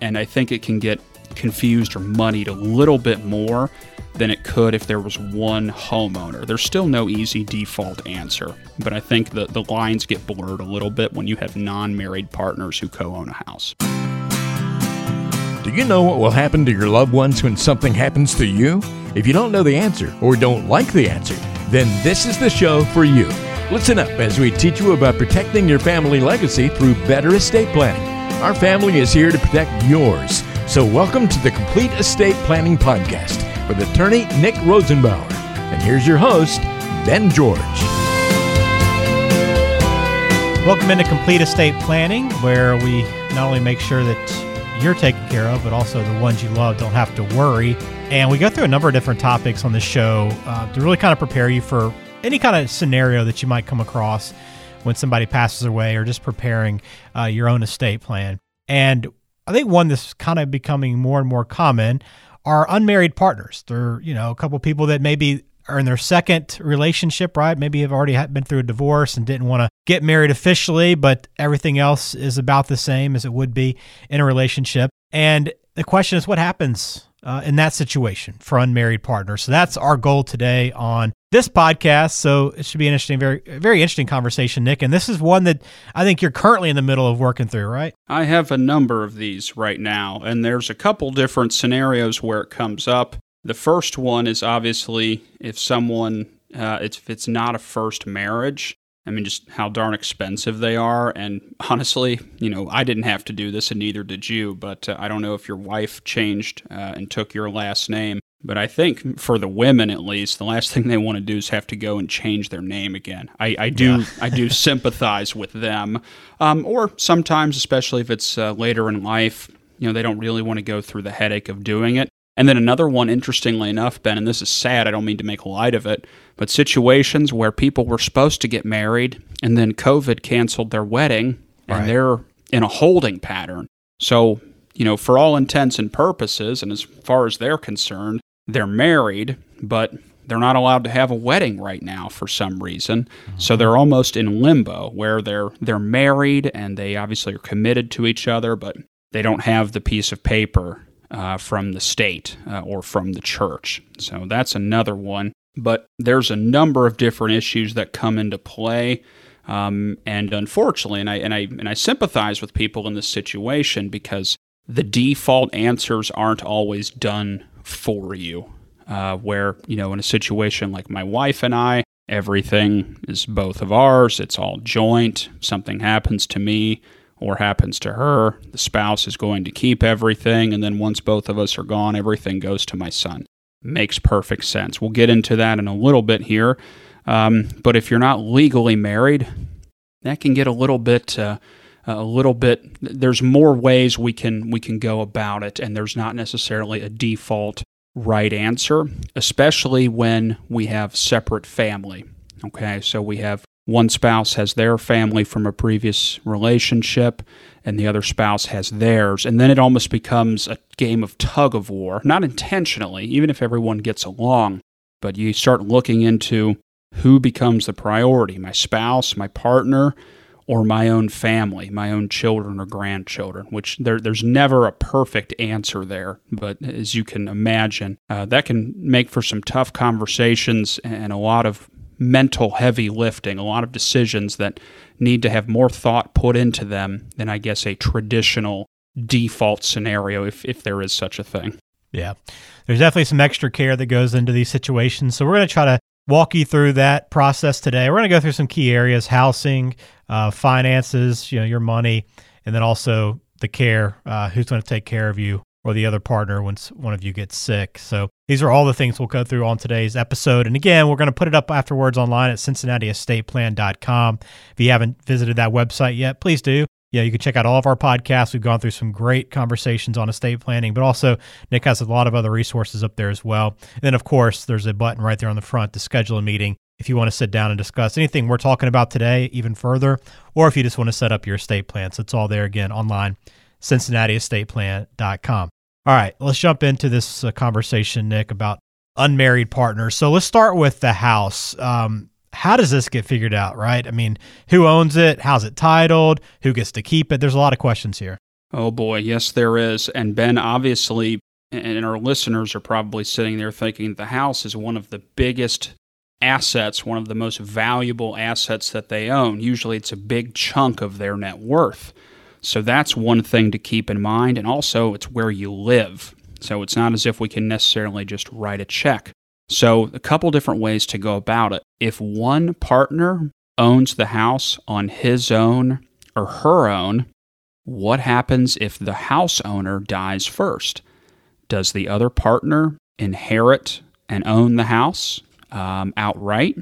And I think it can get confused or muddied a little bit more than it could if there was one homeowner. There's still no easy default answer, but I think the, the lines get blurred a little bit when you have non married partners who co own a house. Do you know what will happen to your loved ones when something happens to you? If you don't know the answer or don't like the answer, then this is the show for you. Listen up as we teach you about protecting your family legacy through better estate planning. Our family is here to protect yours. So, welcome to the Complete Estate Planning Podcast with attorney Nick Rosenbauer. And here's your host, Ben George. Welcome into Complete Estate Planning, where we not only make sure that you're taken care of, but also the ones you love don't have to worry. And we go through a number of different topics on the show uh, to really kind of prepare you for any kind of scenario that you might come across when somebody passes away or just preparing uh, your own estate plan. And I think one that's kind of becoming more and more common are unmarried partners. They're, you know, a couple people that maybe are in their second relationship, right? Maybe have already been through a divorce and didn't want to get married officially, but everything else is about the same as it would be in a relationship. And the question is, what happens uh, in that situation for unmarried partners? So that's our goal today on this podcast. So it should be an interesting, very, very interesting conversation, Nick. And this is one that I think you're currently in the middle of working through, right? I have a number of these right now, and there's a couple different scenarios where it comes up. The first one is obviously if someone, uh, it's, if it's not a first marriage, I mean, just how darn expensive they are. And honestly, you know, I didn't have to do this, and neither did you. But uh, I don't know if your wife changed uh, and took your last name. But I think for the women, at least, the last thing they want to do is have to go and change their name again. I, I do, yeah. I do sympathize with them. Um, or sometimes, especially if it's uh, later in life, you know, they don't really want to go through the headache of doing it. And then another one, interestingly enough, Ben, and this is sad, I don't mean to make light of it, but situations where people were supposed to get married and then COVID canceled their wedding and right. they're in a holding pattern. So, you know, for all intents and purposes, and as far as they're concerned, they're married, but they're not allowed to have a wedding right now for some reason. Mm-hmm. So they're almost in limbo where they're they're married and they obviously are committed to each other, but they don't have the piece of paper uh, from the state uh, or from the church. So that's another one. But there's a number of different issues that come into play. Um, and unfortunately, and I, and, I, and I sympathize with people in this situation because the default answers aren't always done for you. Uh, where, you know, in a situation like my wife and I, everything is both of ours, it's all joint. Something happens to me, or happens to her, the spouse is going to keep everything, and then once both of us are gone, everything goes to my son. Makes perfect sense. We'll get into that in a little bit here. Um, but if you're not legally married, that can get a little bit. Uh, a little bit there's more ways we can we can go about it and there's not necessarily a default right answer especially when we have separate family okay so we have one spouse has their family from a previous relationship and the other spouse has theirs. And then it almost becomes a game of tug of war, not intentionally, even if everyone gets along, but you start looking into who becomes the priority my spouse, my partner, or my own family, my own children or grandchildren, which there, there's never a perfect answer there. But as you can imagine, uh, that can make for some tough conversations and a lot of mental heavy lifting, a lot of decisions that need to have more thought put into them than I guess a traditional default scenario, if, if there is such a thing. Yeah. There's definitely some extra care that goes into these situations. So we're going to try to walk you through that process today. We're going to go through some key areas housing, uh, finances, you know, your money, and then also the care, uh, who's going to take care of you or the other partner once one of you gets sick. So these are all the things we'll go through on today's episode. And again, we're going to put it up afterwards online at cincinnatiestateplan.com. If you haven't visited that website yet, please do. Yeah, you can check out all of our podcasts. We've gone through some great conversations on estate planning, but also Nick has a lot of other resources up there as well. And then, of course, there's a button right there on the front to schedule a meeting if you want to sit down and discuss anything we're talking about today even further, or if you just want to set up your estate plan. So it's all there again online, cincinnatiestateplan.com. All right, let's jump into this uh, conversation, Nick, about unmarried partners. So let's start with the house. Um, how does this get figured out, right? I mean, who owns it? How's it titled? Who gets to keep it? There's a lot of questions here. Oh boy, yes, there is. And Ben, obviously, and our listeners are probably sitting there thinking the house is one of the biggest assets, one of the most valuable assets that they own. Usually it's a big chunk of their net worth. So that's one thing to keep in mind. And also, it's where you live. So it's not as if we can necessarily just write a check. So, a couple different ways to go about it. If one partner owns the house on his own or her own, what happens if the house owner dies first? Does the other partner inherit and own the house um, outright?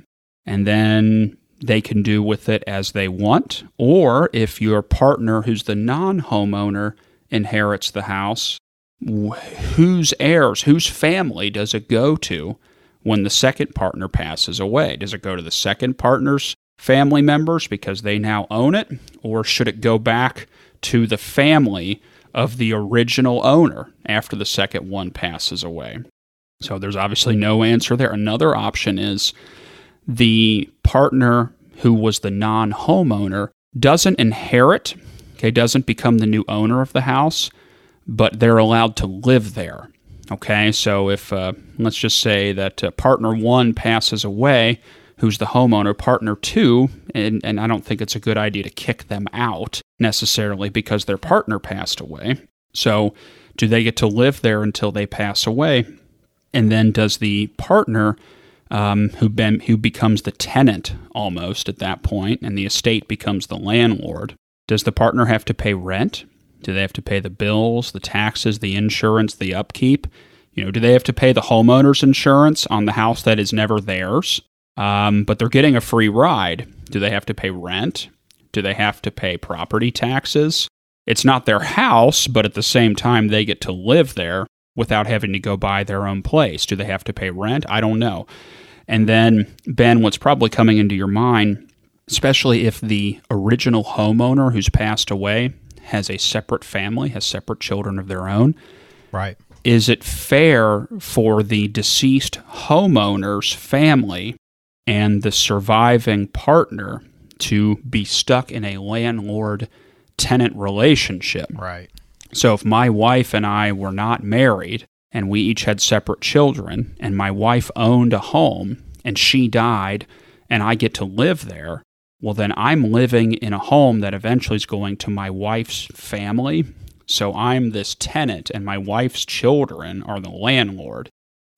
And then they can do with it as they want. Or if your partner, who's the non homeowner, inherits the house, whose heirs, whose family does it go to when the second partner passes away? Does it go to the second partner's family members because they now own it? Or should it go back to the family of the original owner after the second one passes away? So there's obviously no answer there. Another option is the partner who was the non homeowner doesn't inherit, okay, doesn't become the new owner of the house, but they're allowed to live there. Okay, so if uh, let's just say that uh, partner one passes away, who's the homeowner, partner two, and, and I don't think it's a good idea to kick them out necessarily because their partner passed away. So, do they get to live there until they pass away? And then does the partner um, who, been, who becomes the tenant almost at that point, and the estate becomes the landlord, does the partner have to pay rent? Do they have to pay the bills, the taxes, the insurance, the upkeep? You know, do they have to pay the homeowner's insurance on the house that is never theirs? Um, but they're getting a free ride. Do they have to pay rent? Do they have to pay property taxes? It's not their house, but at the same time, they get to live there without having to go buy their own place. Do they have to pay rent? I don't know. And then, Ben, what's probably coming into your mind, especially if the original homeowner who's passed away has a separate family, has separate children of their own. Right. Is it fair for the deceased homeowner's family and the surviving partner to be stuck in a landlord tenant relationship? Right. So if my wife and I were not married and we each had separate children and my wife owned a home and she died and I get to live there, well, then I'm living in a home that eventually is going to my wife's family. So I'm this tenant, and my wife's children are the landlord.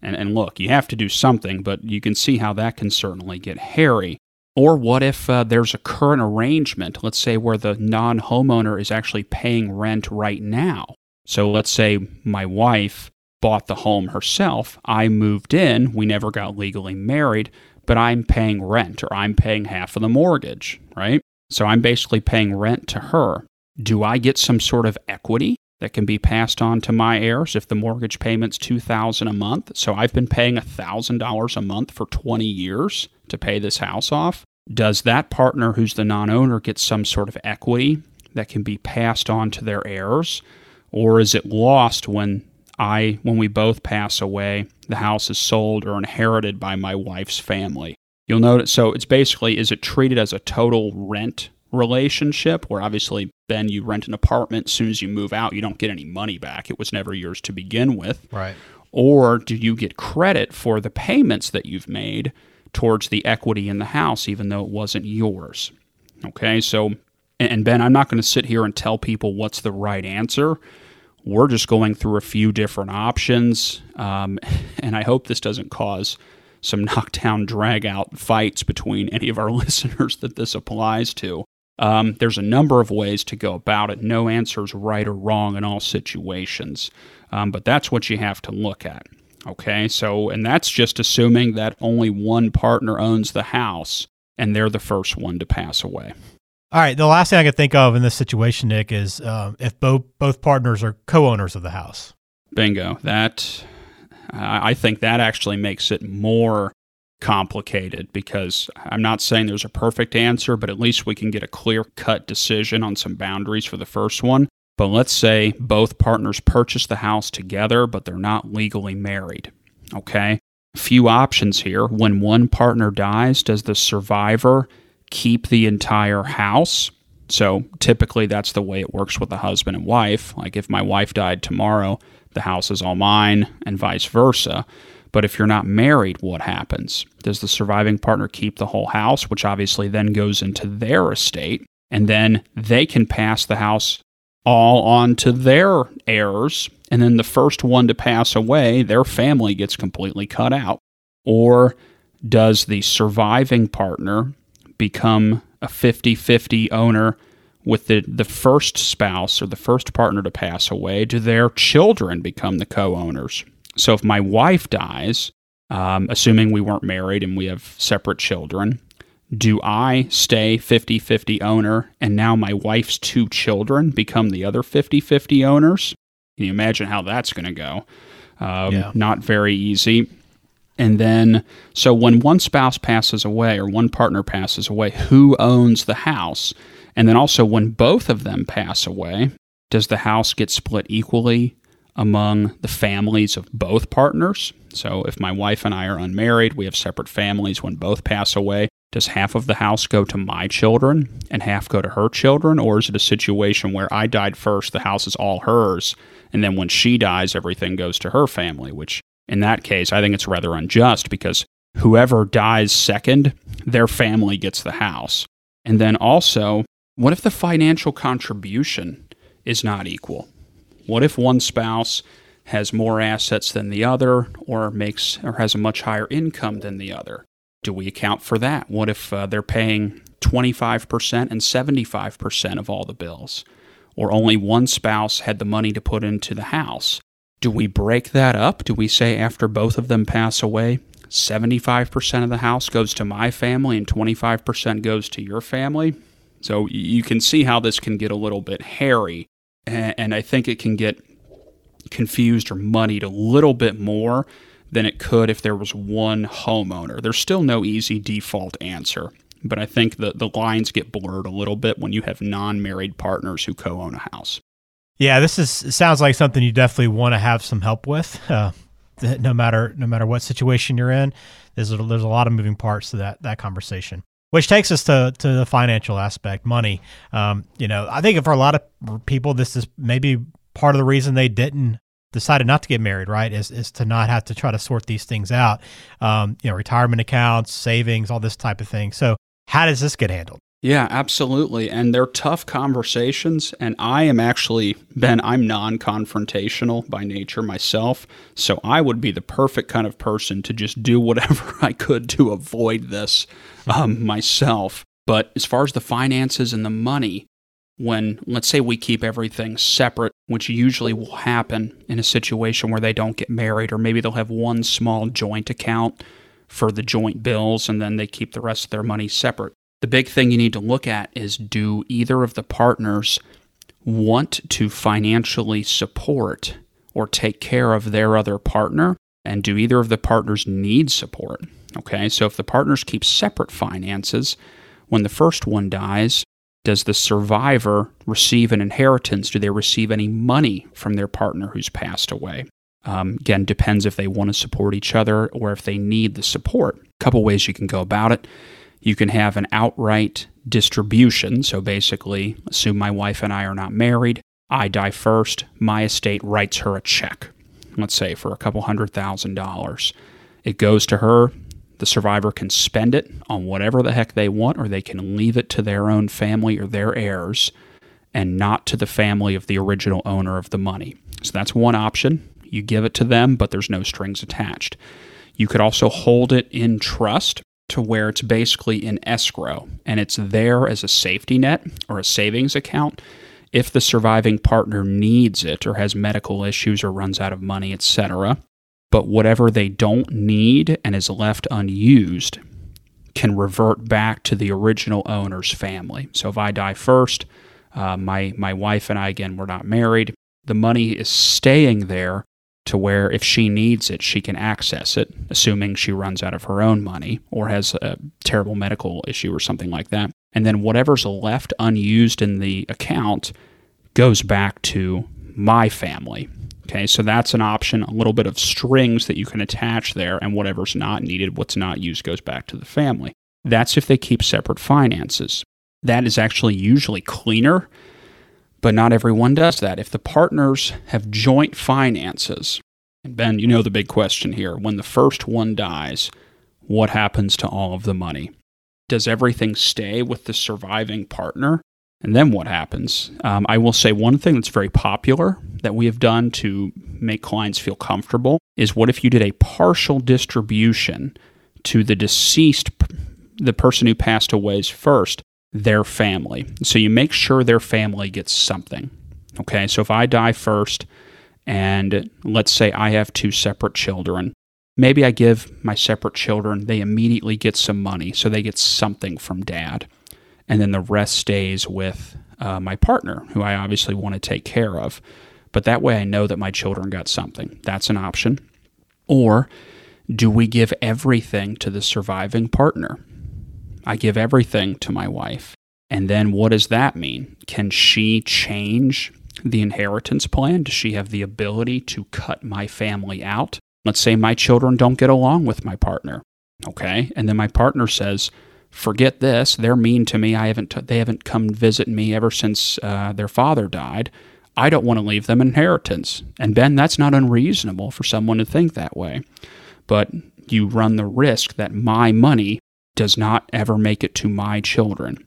And, and look, you have to do something, but you can see how that can certainly get hairy. Or what if uh, there's a current arrangement, let's say where the non homeowner is actually paying rent right now? So let's say my wife bought the home herself, I moved in, we never got legally married, but I'm paying rent or I'm paying half of the mortgage, right? So I'm basically paying rent to her. Do I get some sort of equity that can be passed on to my heirs if the mortgage payment's 2000 a month? So I've been paying $1000 a month for 20 years to pay this house off. Does that partner who's the non-owner get some sort of equity that can be passed on to their heirs or is it lost when I when we both pass away the house is sold or inherited by my wife's family. You'll notice, so it's basically, is it treated as a total rent relationship where obviously then you rent an apartment as soon as you move out you don't get any money back. It was never yours to begin with. Right. Or do you get credit for the payments that you've made towards the equity in the house even though it wasn't yours? Okay so and ben i'm not going to sit here and tell people what's the right answer we're just going through a few different options, um, and I hope this doesn't cause some knockdown, drag out fights between any of our listeners that this applies to. Um, there's a number of ways to go about it. No answers right or wrong in all situations, um, but that's what you have to look at. Okay, so, and that's just assuming that only one partner owns the house and they're the first one to pass away. All right. The last thing I can think of in this situation, Nick, is um, if both both partners are co-owners of the house. Bingo. That I think that actually makes it more complicated because I'm not saying there's a perfect answer, but at least we can get a clear cut decision on some boundaries for the first one. But let's say both partners purchase the house together, but they're not legally married. Okay? Few options here. When one partner dies, does the survivor keep the entire house So typically that's the way it works with the husband and wife. Like if my wife died tomorrow, the house is all mine and vice versa. But if you're not married, what happens? Does the surviving partner keep the whole house, which obviously then goes into their estate? And then they can pass the house all on to their heirs. And then the first one to pass away, their family gets completely cut out. Or does the surviving partner become a 50 50 owner with the, the first spouse or the first partner to pass away? Do their children become the co owners? So if my wife dies, um, assuming we weren't married and we have separate children, do I stay 50 50 owner and now my wife's two children become the other 50 50 owners? Can you imagine how that's going to go? Um, yeah. Not very easy. And then, so when one spouse passes away or one partner passes away, who owns the house? And then also, when both of them pass away, does the house get split equally among the families of both partners? So, if my wife and I are unmarried, we have separate families. When both pass away, does half of the house go to my children and half go to her children? Or is it a situation where I died first, the house is all hers, and then when she dies, everything goes to her family, which in that case, I think it's rather unjust because whoever dies second, their family gets the house. And then also, what if the financial contribution is not equal? What if one spouse has more assets than the other or makes or has a much higher income than the other? Do we account for that? What if uh, they're paying 25% and 75% of all the bills? Or only one spouse had the money to put into the house? Do we break that up? Do we say after both of them pass away, 75% of the house goes to my family and 25% goes to your family? So you can see how this can get a little bit hairy. And I think it can get confused or muddied a little bit more than it could if there was one homeowner. There's still no easy default answer, but I think the, the lines get blurred a little bit when you have non married partners who co own a house. Yeah, this is sounds like something you definitely want to have some help with. Uh, no matter no matter what situation you're in, there's a, there's a lot of moving parts to that that conversation. Which takes us to, to the financial aspect, money. Um, you know, I think for a lot of people, this is maybe part of the reason they didn't decided not to get married, right? Is is to not have to try to sort these things out. Um, you know, retirement accounts, savings, all this type of thing. So, how does this get handled? Yeah, absolutely. And they're tough conversations. And I am actually, Ben, I'm non confrontational by nature myself. So I would be the perfect kind of person to just do whatever I could to avoid this um, myself. But as far as the finances and the money, when let's say we keep everything separate, which usually will happen in a situation where they don't get married, or maybe they'll have one small joint account for the joint bills and then they keep the rest of their money separate the big thing you need to look at is do either of the partners want to financially support or take care of their other partner? And do either of the partners need support? Okay, so if the partners keep separate finances, when the first one dies, does the survivor receive an inheritance? Do they receive any money from their partner who's passed away? Um, again, depends if they want to support each other or if they need the support. A couple ways you can go about it. You can have an outright distribution. So basically, assume my wife and I are not married. I die first. My estate writes her a check, let's say for a couple hundred thousand dollars. It goes to her. The survivor can spend it on whatever the heck they want, or they can leave it to their own family or their heirs and not to the family of the original owner of the money. So that's one option. You give it to them, but there's no strings attached. You could also hold it in trust to where it's basically in escrow and it's there as a safety net or a savings account if the surviving partner needs it or has medical issues or runs out of money, etc. But whatever they don't need and is left unused can revert back to the original owner's family. So if I die first, uh, my my wife and I again we're not married. The money is staying there to where if she needs it, she can access it, assuming she runs out of her own money or has a terrible medical issue or something like that. And then whatever's left unused in the account goes back to my family. Okay, so that's an option, a little bit of strings that you can attach there, and whatever's not needed, what's not used, goes back to the family. That's if they keep separate finances. That is actually usually cleaner, but not everyone does that. If the partners have joint finances, and Ben, you know the big question here when the first one dies, what happens to all of the money? Does everything stay with the surviving partner? And then what happens? Um, I will say one thing that's very popular that we have done to make clients feel comfortable is what if you did a partial distribution to the deceased, the person who passed away's first, their family. So you make sure their family gets something. Okay, so if I die first, and let's say I have two separate children, maybe I give my separate children, they immediately get some money, so they get something from dad and then the rest stays with uh, my partner, who I obviously want to take care of. But that way I know that my children got something. That's an option. Or do we give everything to the surviving partner? I give everything to my wife. And then what does that mean? Can she change the inheritance plan? Does she have the ability to cut my family out? Let's say my children don't get along with my partner. Okay. And then my partner says, forget this. They're mean to me. I haven't. T- they haven't come visit me ever since uh, their father died. I don't want to leave them inheritance. And Ben, that's not unreasonable for someone to think that way. But you run the risk that my money does not ever make it to my children.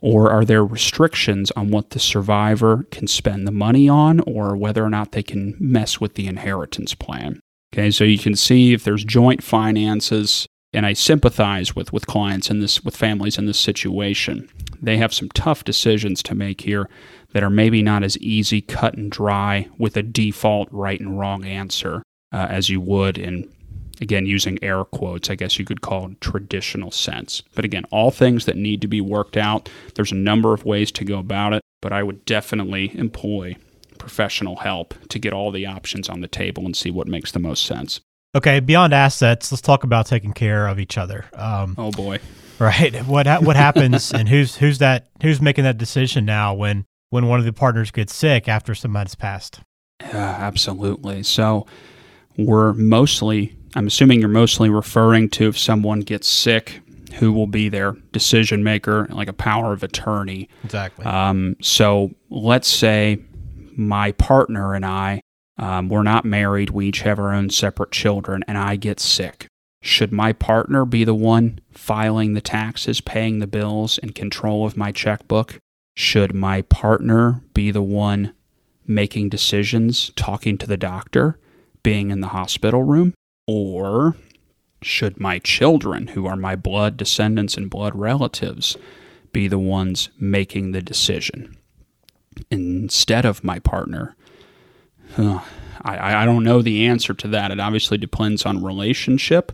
Or are there restrictions on what the survivor can spend the money on or whether or not they can mess with the inheritance plan? Okay, so you can see if there's joint finances, and I sympathize with with clients in this with families in this situation. They have some tough decisions to make here that are maybe not as easy cut and dry with a default right and wrong answer uh, as you would in again using air quotes I guess you could call it traditional sense. But again, all things that need to be worked out. There's a number of ways to go about it, but I would definitely employ professional help to get all the options on the table and see what makes the most sense. Okay, beyond assets, let's talk about taking care of each other. Um, oh boy, right? What what happens, and who's who's that? Who's making that decision now when when one of the partners gets sick after some months passed? Yeah, absolutely. So we're mostly, I'm assuming you're mostly referring to if someone gets sick, who will be their decision maker, like a power of attorney. Exactly. Um, so let's say my partner and I um, we're not married. We each have our own separate children, and I get sick. Should my partner be the one filing the taxes, paying the bills, in control of my checkbook? Should my partner be the one making decisions, talking to the doctor, being in the hospital room? Or should my children, who are my blood descendants and blood relatives, be the ones making the decision instead of my partner? I, I don't know the answer to that. It obviously depends on relationship.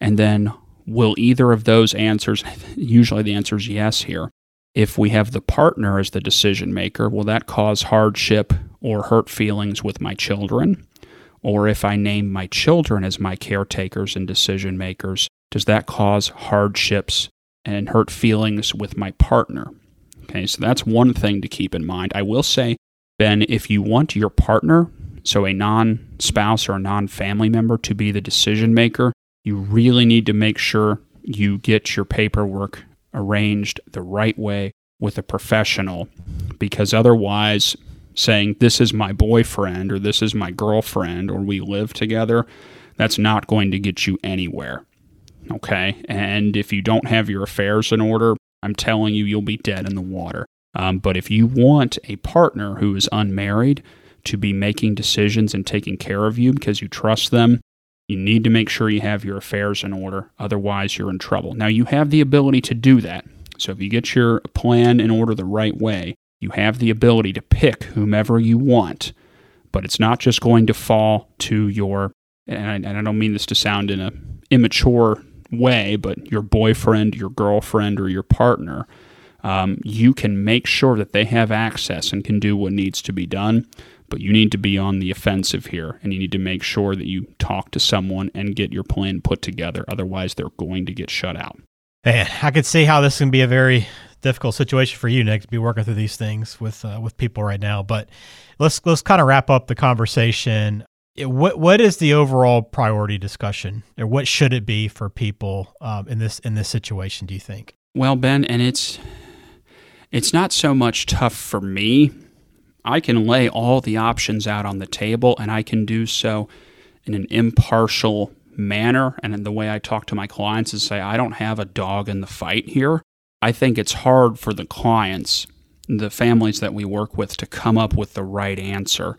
And then will either of those answers, usually the answer is yes here. If we have the partner as the decision maker, will that cause hardship or hurt feelings with my children? Or if I name my children as my caretakers and decision makers, does that cause hardships and hurt feelings with my partner? Okay, so that's one thing to keep in mind. I will say, Ben, if you want your partner so a non spouse or a non family member to be the decision maker, you really need to make sure you get your paperwork arranged the right way with a professional because otherwise saying this is my boyfriend or this is my girlfriend or we live together that's not going to get you anywhere okay and if you don't have your affairs in order i'm telling you you'll be dead in the water um, but if you want a partner who is unmarried to be making decisions and taking care of you because you trust them. You need to make sure you have your affairs in order, otherwise, you're in trouble. Now, you have the ability to do that. So, if you get your plan in order the right way, you have the ability to pick whomever you want, but it's not just going to fall to your, and I, don't mean this to sound in an immature way, but your boyfriend, your girlfriend, or your partner. Um, you can make sure that they have access and can do what needs to be done but you need to be on the offensive here and you need to make sure that you talk to someone and get your plan put together. Otherwise, they're going to get shut out. Man, I could see how this can be a very difficult situation for you, Nick, to be working through these things with uh, with people right now. But let's let's kind of wrap up the conversation. What what is the overall priority discussion, or what should it be for people um, in this in this situation? Do you think? Well, Ben, and it's it's not so much tough for me. I can lay all the options out on the table and I can do so in an impartial manner. And in the way I talk to my clients is say, I don't have a dog in the fight here. I think it's hard for the clients, the families that we work with, to come up with the right answer.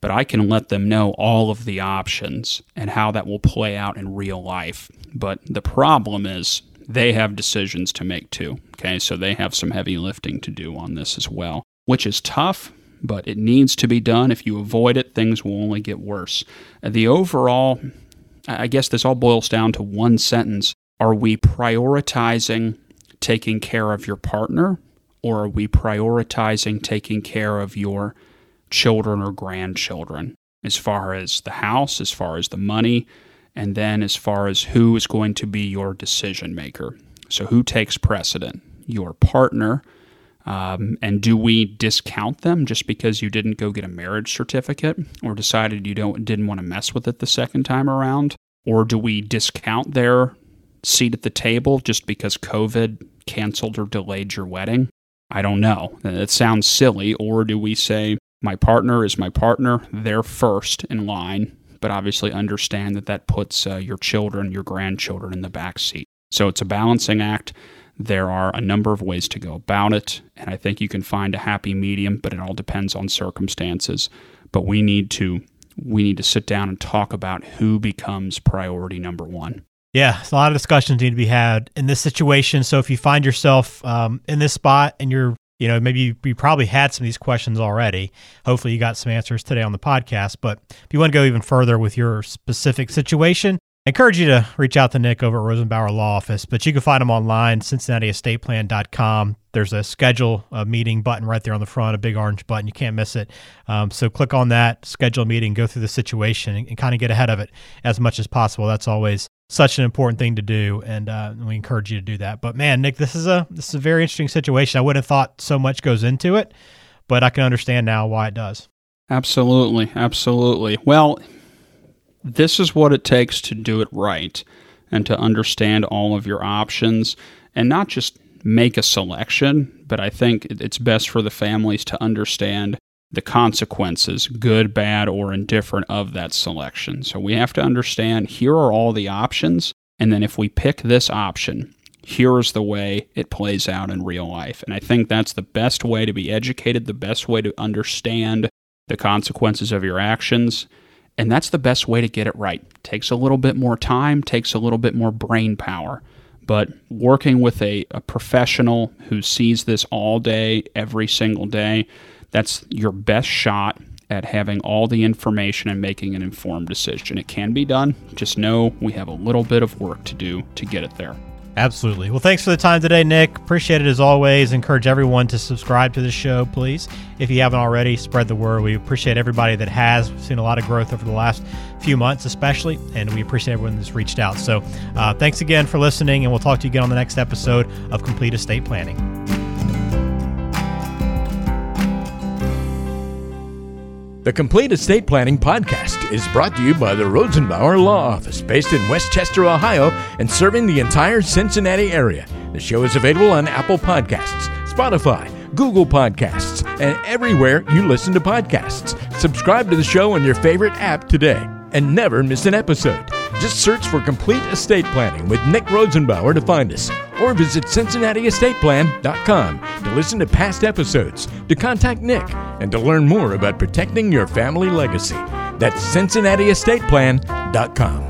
But I can let them know all of the options and how that will play out in real life. But the problem is they have decisions to make too. Okay, so they have some heavy lifting to do on this as well, which is tough, but it needs to be done. If you avoid it, things will only get worse. The overall, I guess this all boils down to one sentence Are we prioritizing taking care of your partner, or are we prioritizing taking care of your children or grandchildren? As far as the house, as far as the money, and then as far as who is going to be your decision maker. So, who takes precedent? Your partner. Um, and do we discount them just because you didn't go get a marriage certificate or decided you don't didn't want to mess with it the second time around? Or do we discount their seat at the table just because COVID canceled or delayed your wedding? I don't know. It sounds silly. Or do we say, my partner is my partner, they're first in line, but obviously understand that that puts uh, your children, your grandchildren in the back seat. So it's a balancing act. There are a number of ways to go about it, and I think you can find a happy medium, but it all depends on circumstances. But we need to we need to sit down and talk about who becomes priority number one. Yeah, a lot of discussions need to be had in this situation. So if you find yourself um, in this spot and you're you know, maybe you, you, probably had some of these questions already. Hopefully, you got some answers today on the podcast. But if you want to go even further with your specific situation, encourage you to reach out to Nick over at Rosenbauer Law Office. But you can find him online, CincinnatiEstatePlan.com. There's a schedule a meeting button right there on the front, a big orange button. You can't miss it. Um, so click on that, schedule meeting, go through the situation, and, and kind of get ahead of it as much as possible. That's always such an important thing to do, and uh, we encourage you to do that. But man, Nick, this is a this is a very interesting situation. I wouldn't have thought so much goes into it, but I can understand now why it does. Absolutely, absolutely. Well, this is what it takes to do it right, and to understand all of your options, and not just make a selection. But I think it's best for the families to understand the consequences, good, bad, or indifferent, of that selection. So we have to understand here are all the options. And then if we pick this option, here is the way it plays out in real life. And I think that's the best way to be educated, the best way to understand the consequences of your actions. And that's the best way to get it right. Takes a little bit more time, takes a little bit more brain power. But working with a, a professional who sees this all day, every single day, that's your best shot at having all the information and making an informed decision. It can be done. Just know we have a little bit of work to do to get it there. Absolutely. Well, thanks for the time today, Nick. Appreciate it as always. Encourage everyone to subscribe to the show, please. If you haven't already, spread the word. We appreciate everybody that has. We've seen a lot of growth over the last few months, especially, and we appreciate everyone that's reached out. So, uh, thanks again for listening, and we'll talk to you again on the next episode of Complete Estate Planning. The Complete Estate Planning Podcast is brought to you by the Rosenbauer Law Office, based in West Chester, Ohio, and serving the entire Cincinnati area. The show is available on Apple Podcasts, Spotify, Google Podcasts, and everywhere you listen to podcasts. Subscribe to the show on your favorite app today and never miss an episode. Just search for Complete Estate Planning with Nick Rosenbauer to find us, or visit CincinnatiEstatePlan.com to listen to past episodes, to contact Nick, and to learn more about protecting your family legacy. That's CincinnatiEstatePlan.com.